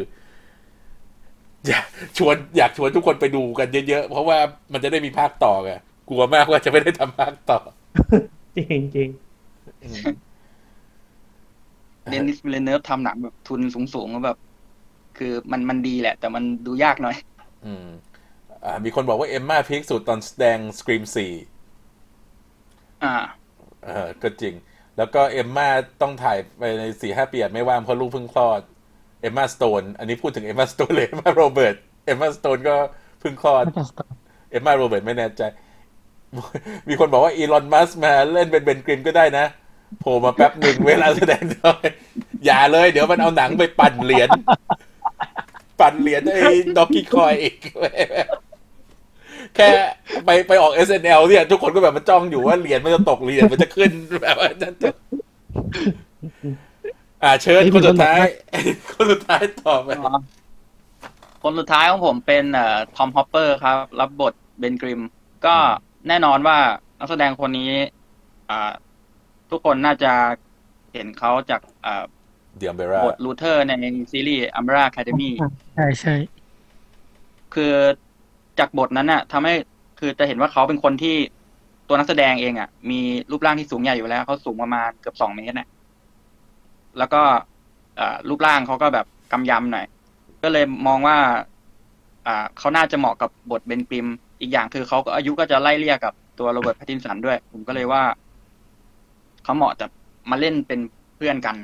อยากชวนอยากชวนทุกคนไปดูกันเยอะๆเพราะว่ามันจะได้มีภาคต่อไงกลัวมากว่าจะไม่ได้ทำภาคต่อ จริงจริงอืมเดนนิสเวลเนฟทำหนังแบบทุนสูงๆแล้วแบบ คือมันมันดีแหละ แต่มันดูยากหน่อย อืมอ่า มีคนบอกว่าเอมมา peak สุดตอนแสดง Scream สี่อ่า เออก็จริง แล้วก็เอมมาต้องถ่ายไปในสี่ห้าปีอาจไม่ว่างเพราะลูกเพิ่งคลอด เอมมาสโตน อันนี้พูดถึงเอมมาสโตนเลยเอมมาโรเบิร์ต เอมมาสโตนก็เพิ่งคลอด เอมมาโรเบิร์ตไม่แน่ใจ มีคนบอกว่าอีลอนมัสก์มาเล่นเป็นเบนกริมก็ได้นะโผล่มาแป๊บหนึ่งเวลาแสดงน้อยอย่าเลย เดี๋ยวมันเอาหนังไปปั่นเหรียญ ปั่นเหรียญไอ้ Dogecoin อีก แค่ไปไปออก SNL เนี่ยทุกคนก็แบบมันจ้องอยู่ว่าเหรียญมันจะตกเหรียญมันจะขึ้นแบบว่านั่นจะอ่าเชิญคนสุดท้าย คนสุดท้ายต่อไปคนสุดท้ายของผมเป็นเอ่อทอมฮอปเปอร์ครับ รับบทเบนกริม ก็แน่นอนว่านักแสดงคนนี้ อ่า ทุกคนน่าจะเห็นเขาจากอ่า The Umbrella บทลูเทอร์ในซีรีส์ Umbrella Academy ใช่ใช่คือ จากบทนั้นน่ะทำให้คือจะเห็นว่าเขาเป็นคนที่ตัวนักแสดงเองอะ มีรูปร่างที่สูงใหญ่อยู่แล้ว เขาสูงประมาณเกือบสองเมตรน่ะแล้วก็รูปร่างเขาก็แบบกำยำหน่อย ก็เลยมองว่า อ่าเขาน่าจะเหมาะกับบทเบนกริม อีกอย่างคือเขาก็อายุก็จะไล่เลี่ยกับตัวโรเบิร์ตแพตตินสันด้วย ผมก็เลยว่าเขาเหมาะจะมาเล่นเป็นเพื่อนกัน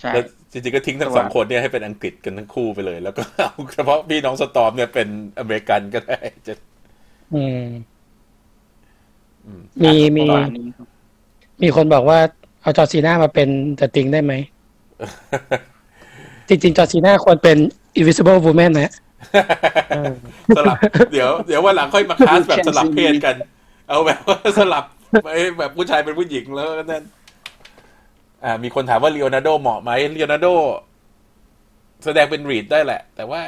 ใช่แล้วจริงๆก็ทิ้งทั้งตัวสองคนเนี่ยให้เป็นอังกฤษกันทั้งคู่ไปเลย แล้วก็เอาเฉพาะพี่น้องสตอมเนี่ยเป็นอเมริกันก็ได้จะอืมอืมมีมีประมาณนี้มีคนบอกว่าเอาจอห์นซีน่ามาเป็น The Thing ได้ไหม จริงๆ จอร์ซีน่าควรเป็น Invisible Woman นะเออสลับ เดี๋ยวเดี๋ยววันหลังค่อยมาคลาสแบบสลับเพศกัน เอาแบบว่าสลับไปแบบผู้ชายเป็นผู้หญิงแล้วก็นั่น อ่ามีคนถามว่าเลโอนาร์โดเหมาะไหมเลโอนาร์โดแสดงเป็นรีดได้แหละ แต่ว่า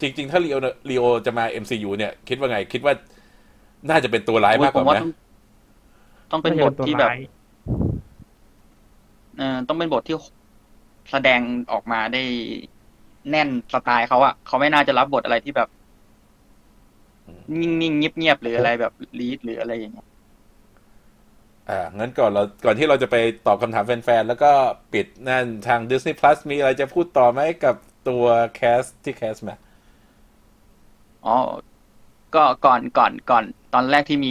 จริง ๆ ถ้าเลโอเลโอจะมา MCU เนี่ย คิดว่าไง คิดว่าน่าจะเป็นตัวร้ายมากกผว่ามว่าไหมต้องต้องเป็นบทที่แบบเออต้องเป็นบทที่แสดงออกมาได้แน่นสไตล์เขาอะเขาไม่น่าจะรับบทอะไรที่แบบ นิ่งๆเงียบๆหรืออะไรแบบลีดหรืออะไรอย่างเงี้ย อ่างั้นก่อนเราก่อนที่เราจะไปตอบคำถามแฟนๆ แล้วก็ปิดนั่นทาง Disney Plus มีอะไรจะพูดต่อไหมกับตัวแคสที่แคสมาอ๋อ ก็ก่อนก่อนก่อน ตอนแรกที่มี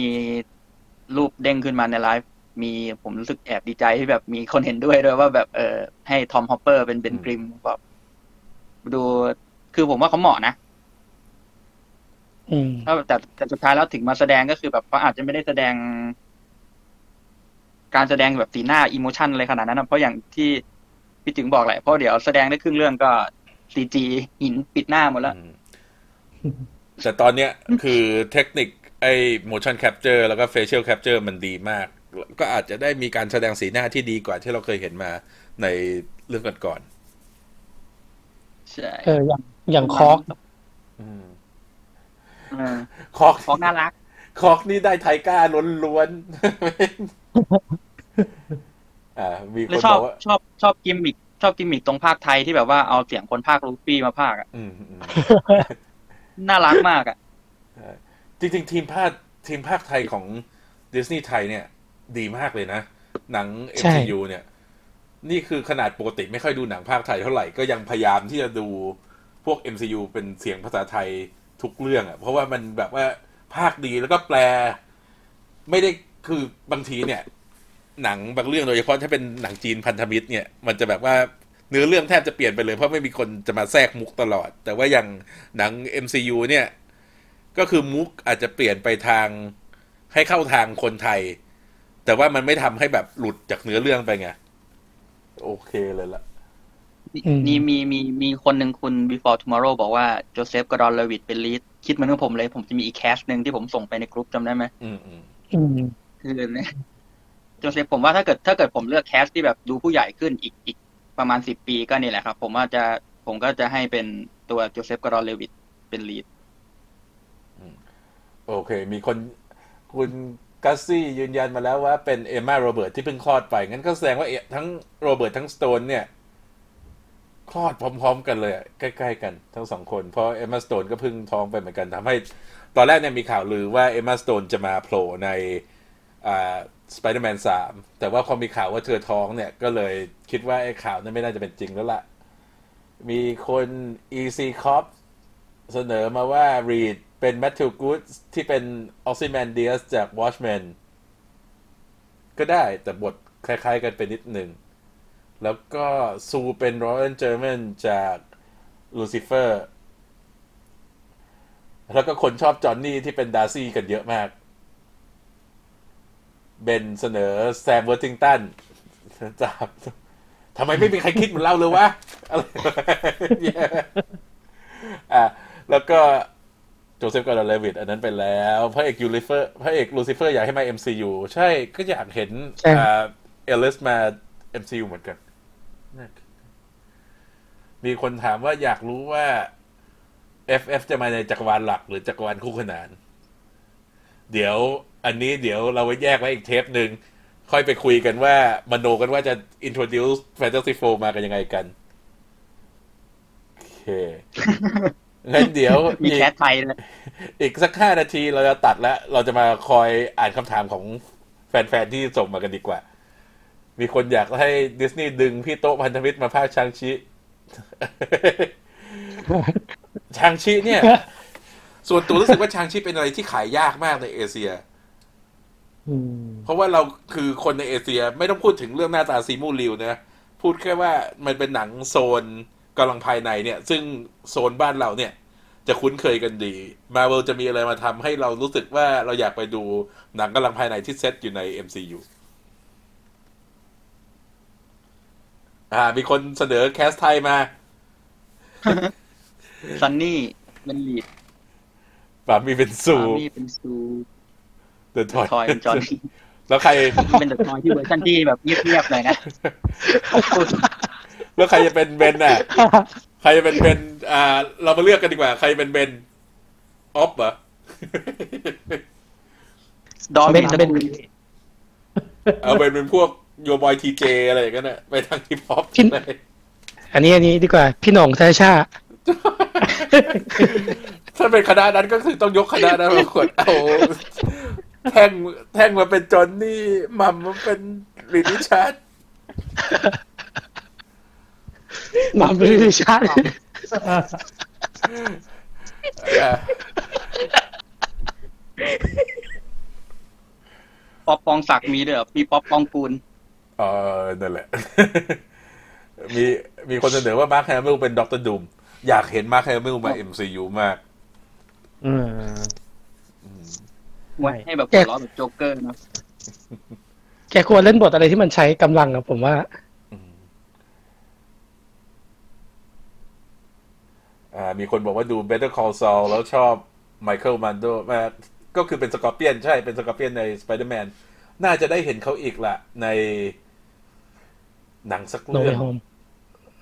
รูปเด้งขึ้นมาในไลฟ์มีผมรู้สึกแอบดีใจที่แบบมีคนเห็นด้วยด้วยว่าแบบเออให้ทอมฮอปเปอร์เป็นเบนกริมแบบดูคือผมว่าเขาเหมาะนะอืมถ้าแต่แต่สุดท้ายแล้วถึงมาแสดงก็คือแบบเขาอาจจะไม่ได้แสดง การแสดงแบบสีหน้า emotion อะไรขนาดนั้นนะเพราะอย่างที่พี่ถึงบอกแหละเพราะเดี๋ยวแสดงได้ครึ่งเรื่องก็ CG หินปิดหน้าหมดแล้วอืมแต่ตอนเนี้ยคือเทคนิคไอ้ motion capture แล้วก็ facial capture มันดีมาก ก็อาจจะได้มีการแสดงสีหน้าที่ดีกว่าที่เราเคยเห็นมาในเรื่องก่อนใช่เอออย่างอย่างคอกๆอืมเออคอกของน่ารัก คอกนี่ได้ไทก้าล้วนๆ อ่า มีคแล้วนชอบบอกว่า ชอบชอบกิมมิกชอบกิมมิกตรงภาคไทยที่แบบว่าเอาเสียงคนภาคลูฟี่มาภาคอะอืมอืมน่ารักมากอะจริง ๆ ทีมภาคทีมภาคไทยของดิสนีย์ไทยเนี่ย ดีมากเลยนะ หนัง ใช่ MCU เนี่ย นี่คือขนาดปกติไม่ค่อยดูหนังภาคไทยเท่าไหร่ ก็ยังพยายามที่จะดูพวก MCU เป็นเสียงภาษาไทยทุกเรื่องอะ่ะ เพราะว่ามันแบบว่าภาคดีแล้วก็แปล ไม่ได้ คือบางทีเนี่ย หนังบางเรื่องโดยเฉพาะถ้าเป็นหนังจีนพันธมิตรเนี่ย มันจะแบบว่าเนื้อเรื่องแทบจะเปลี่ยนไปเลย เพราะไม่มีคนจะมาแทรกมุกตลอด แต่ว่าอย่างหนัง MCU เนี่ย ก็คือมุกอาจจะเปลี่ยนไปทางให้เข้าทางคนไทย แต่ว่ามันไม่ทำให้แบบหลุดจากเนื้อเรื่องไปไง โอเคเลยล่ะอืมนี่มีมีมีคนหนึ่งคุณ before tomorrow บอกว่าโจเซฟกอร์ดอนเลวิตเป็นรีดคิดเหมือนกับผมเลย ผมจะมีอีก cast หนึ่งที่ผมส่งไปในกลุ่มจำได้ไหมอืมอืมอืม คือเนี่ยโจเซฟผมว่าถ้าเกิดถ้าเกิดผมเลือก cast ที่แบบดูผู้ใหญ่ขึ้นอีกอีกประมาณสิบปีก็นี่แหละครับ ผมว่าจะผมก็จะให้เป็นตัวโจเซฟกอร์ดอนเลวิตเป็นรีดโอเค มีคนคุณกัสซี่ยืนยันมาแล้วว่าเป็นเอมมาโรเบิร์ตที่เพิ่งคลอดไป งั้นก็แสดงว่าทั้งโรเบิร์ตทั้งสโตนเนี่ย คลอดพร้อม ๆ กันเลย ใกล้ๆกันทั้งสองคน เพราะเอมมาสโตนก็เพิ่งท้องไปเหมือนกันทำให้ ตอนแรกเนี่ยมีข่าวลือว่าเอมมาสโตนจะมาโผล่ใน สไปเดอร์แมนสามแต่ว่าพอมีข่าวว่าเธอท้องเนี่ย ก็เลยคิดว่าไอ้ข่าวนั้นไม่น่าจะเป็นจริงแล้วล่ะ มีคน EC Cop เสนอมาว่ารีดเป็นแมทธิวกูดที่เป็นออกซิแมนเดียสจาก Watchmen ก็ได้แต่บทคล้ายๆกันไปนิดหนึ่ง แล้วก็ซูเป็นรอ y a l เจอร์แมนจากลูซิเฟอร์ แล้วก็คนชอบจอห์นนี่ที่เป็นดาร์ซี่กันเยอะมาก เบนเสนอแซมเวอร์ติงตันจับทำไมไม่มีใครคิดเหมือนเราเลยวะอะไรอะแล้วก็โจเซฟกอร์ดเลวิดอันนั้นไปแล้วพระเอกยูริเฟอร์พระเอกลูซิเฟอร์อยากให้มา MCU ใช่ก็อยากเห็นใช่อ่าเอลิสมา MCU เหมือนกัน มีคนถามว่าอยากรู้ว่า FF จะมาในจักรวาลหลักหรือจักรวาลคู่ขนาน เดี๋ยว อันนี้เดี๋ยวเราไว้แยกไว้อีกเทปหนึ่งค่อยไปคุยกันว่ามโนกันว่าจะ introduce Fantasy Four มากันยังไงกัน โอเค งั้นเดี๋ยวมีอีกแคสไทยเลยอีกสักห้านาทีเราจะตัดแล้ว เราจะมาคอยอ่านคำถามของแฟน ๆ ที่ส่งมากันดีกว่า มีคนอยากให้ดิสนีย์ดึงพี่โต๊ะพันธมิตรมาภาคชางชิชางชิเนี่ย ส่วนตัวรู้สึกว่าชางชิเป็นอะไรที่ขายยากมากในเอเชียอืม เพราะว่าเราคือคนในเอเชียไม่ต้องพูดถึงเรื่องหน้าตาซีมูริวนะพูดแค่ว่ามันเป็นหนังโซนกำลังภายในเนี่ย ซึ่งโซนบ้านเราเนี่ย จะคุ้นเคยกันดีมาเวลจะมีอะไรมาทำให้เรารู้สึกว่าเราอยากไปดูหนังกำลังภายในที่เซตอยู่ใน MCU อ่า มีคนเสนอ cast ไทยมาซันนี่เป็น Reed ปาล์มมี่เป็น Sue ปาล์มมี่เป็น Sue เดอะทอยทอยเป็นจอห์นแล้วใครเป็นเดอะทอยที่เวอร์ชันที่แบบเงียบๆหน่อยนะแล้วใครจะเป็นเบนน่ะใครจะเป็นเบนอ่า เรามาเลือกกันดีกว่า ใครเป็นเบนออฟเหรอดอมเป็นจะเป็เป็นนเอาเป็นเป็นพวกโยบอยทีเจอะไรอย่างนั้นน่ะไปทางฮิปฮอปพี่เลยอันนี้อันนี้ดีกว่า พี่หน่งชาชาถ้าเป็นคณะนั้นก็คือต้องยกคณะนั้นมาขวดเอา แท่งแท่งมาเป็นจอนนี่หมัมมาเป็นลินิชาร์ดหมาบริชาติอะป๊อปปองศักดิ์มีด้วยเหรอมีป๊อปปองกูลเออนั่นแหละ มีมีคนเสนอว่ามาร์คแฮมมิลเป็นด็อกเตอร์ดูม อยากเห็นมาร์คแฮมมิลมา MCU มาก อืม ไว้ให้แบบหัวเราะแบบโจ๊กเกอร์เนอะแกควรเล่นบทอะไรที่มันใช้กำลังอะผมว่า อ่า มีคนบอกว่าดู Better Call Saul แล้วชอบไมเคิลมันโดมาก็คือเป็นสกอร์เปียนใช่เป็นสกอร์เปียนใน Spider-Man น่าจะได้เห็นเขาอีกละในหนังสักโนเรื่เวองโฮม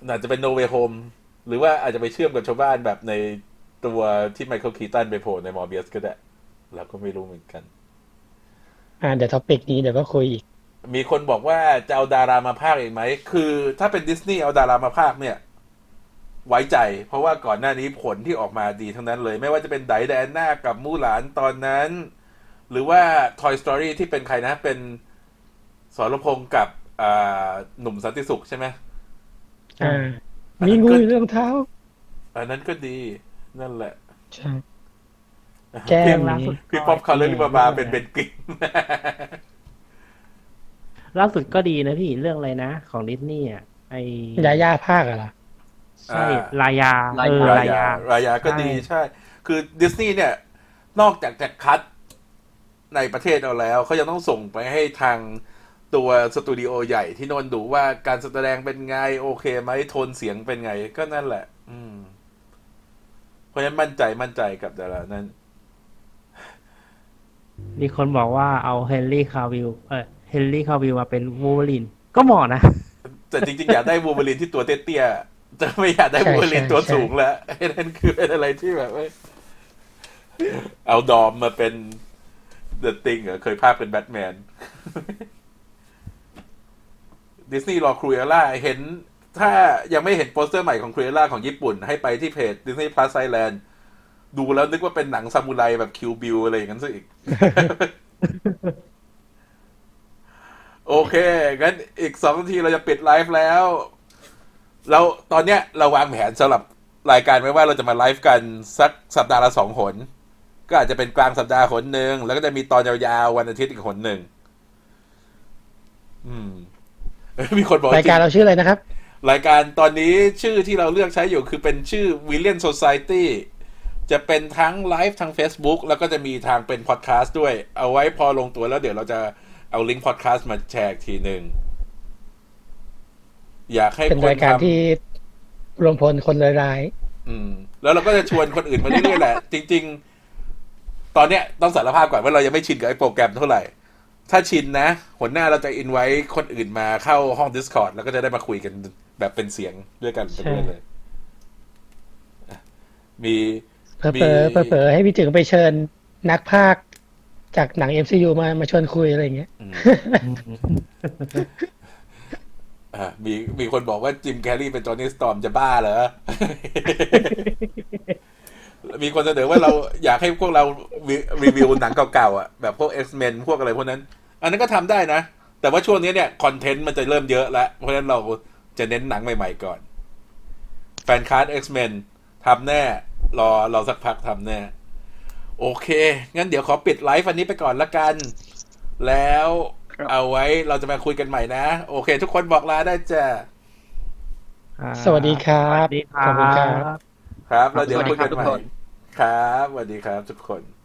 อาจจะเป็น No Way Home หรือว่าอาจจะไปเชื่อมกับชาวบ้านแบบในตัวที่ไมเคิลคีตันไปโผล่ใน Morbius ก็ได้ เราก็ไม่รู้เหมือนกัน อ่าเดี๋ยว topic นี้เดี๋ยวก็คุยอีก มีคนบอกว่าจะเอาดารามาพากย์อีกไหม คือถ้าเป็นดิสนีย์เอาดารามาพากย์เนี่ย ไว้ใจ เพราะว่าก่อนหน้านี้ผลที่ออกมาดีทั้งนั้นเลย ไม่ว่าจะเป็นไดแดนหน้ากับมู่หลานตอนนั้น หรือว่า Toy Story ที่เป็นใครนะ เป็นสรพงษ์กับอ่าหนุ่มสันติสุขใช่ไหมอ่ามีงูอยู่ในรองเท้าอันนั้นก็ดีนั่นแหละ ใช่ แก้มล่าสุดพี่ป๊อปคาร์เลอร์มาบาเป็นเบนกินล่าสุดก็ดีนะพี่เรื่องอะไรนะ ของดิสนีย์อะไอยาย่าภาคอะเหรอใช่อ่าลายาเออราลายยายารายาก็ดีใช่ใช่ คือดิสนีย์เนี่ย นอกจากจะคัดในประเทศเราแล้ว เขายังต้องส่งไปให้ทางตัวสตูดิโอใหญ่ที่โน่นดูว่าการแสดงเป็นไง โอเคไหมโทนเสียงเป็นไง ก็นั่นแหละ อืม เพราะฉะนั้นมั่นใจมั่นใจกับดารานั้น มีคนบอกว่าเอาเฮนรี่คาวิลเออเฮนรี่คาวิลมาเป็นวูเวอรีนก็เหมาะนะ แต่จริงๆ อยากได้วูเวอรีนที่ตัวเตี้ยๆจะไม่อยากได้วูเวอรีนตัวสูงแล้วไอ้นั่นคือเป็นอะไรที่แบบเอาดอมมาเป็น The Thing เหรอเคยพากย์เป็นแบทแมนดิสนีย์รอ Cruella เห็น ถ้ายังไม่เห็นโปสเตอร์ใหม่ของ Cruella ของญี่ปุ่น ให้ไปที่เพจ Disney Plus Thailand ดูแล้วนึกว่าเป็นหนังซามูไรแบบ Kill Bill อะไรอย่างนั้นซะอีก โอเค งั้นอีกสองนาทีเราจะปิดไลฟ์แล้ว เราตอนเนี้ยเราวางแผนสำหรับรายการไว้ว่าเราจะมาไลฟ์กันสักสัปดาห์ละสองหน ก็อาจจะเป็นกลางสัปดาห์หนหนึ่งแล้วก็จะมีตอนยาวๆวันอาทิตย์อีกหนหนึ่งอืมมีคนบอกว่รายการจงเราชื่ออะไรนะครับ รายการตอนนี้ชื่อที่เราเลือกใช้อยู่คือเป็นชื่อ William Society จะเป็นทั้งไลฟ์ทาง Facebook แล้วก็จะมีทางเป็นพอดแคสต์ด้วย เอาไว้พอลงตัวแล้วเดี๋ยวเราจะเอาลิงก์พอดแคสต์มาแชร์อีกทีหนึ่งอยากให้เป็นคนรายการทำที่รวมพลคนร้าย อืม แล้วเราก็จะชวนคนอื่นมาเรื่อยๆแหละ จริง ๆ ตอนเนี้ยต้องสารภาพก่อนว่าเรายังไม่ชินกับไอ้โปรแกรมเท่าไหร่ ถ้าชินนะหัวหน้าเราจะอินไว้คนอื่นมาเข้าห้อง Discord แล้วก็จะได้มาคุยกันแบบเป็นเสียงด้วยกันไปด้วยเลยอะมีๆ เผลอๆเผลอๆให้พี่จึงไปเชิญนักภาคจากหนัง MCU มามาชวนคุยอะไรอย่างเงี้ย อืมอะมีมีคนบอกว่าจิมแคร์รีเป็นจอห์นนี่สตอมจะบ้าเหรอ มีคนเสนอว่าเราอยากให้พวกเรารีรีวิวหนังเก่าๆอะแบบพวก X-Men พวกอะไรพวกนั้น อันนั้นก็ทำได้นะ แต่ว่าช่วงนี้เนี่ย content มันจะเริ่มเยอะแล้ว เพราะฉะนั้นเราจะเน้นหนังใหม่ๆก่อน fan cast X-Men ทำแน่ รอเราสักพักทำแน่โอเค งั้นเดี๋ยวขอปิดไลฟ์อันนี้ไปก่อนละกัน แล้วครับเอาไว้เราจะมาคุยกันใหม่นะ โอเค ทุกคนบอกลาได้จ้ะสวัสดีครับ สวัสดีคขอบคุณครัรับบครับแล้วเดี๋ยวสวัสดีคุยครักับนทุกใหม่คนครับสวัสดีครับทุกคน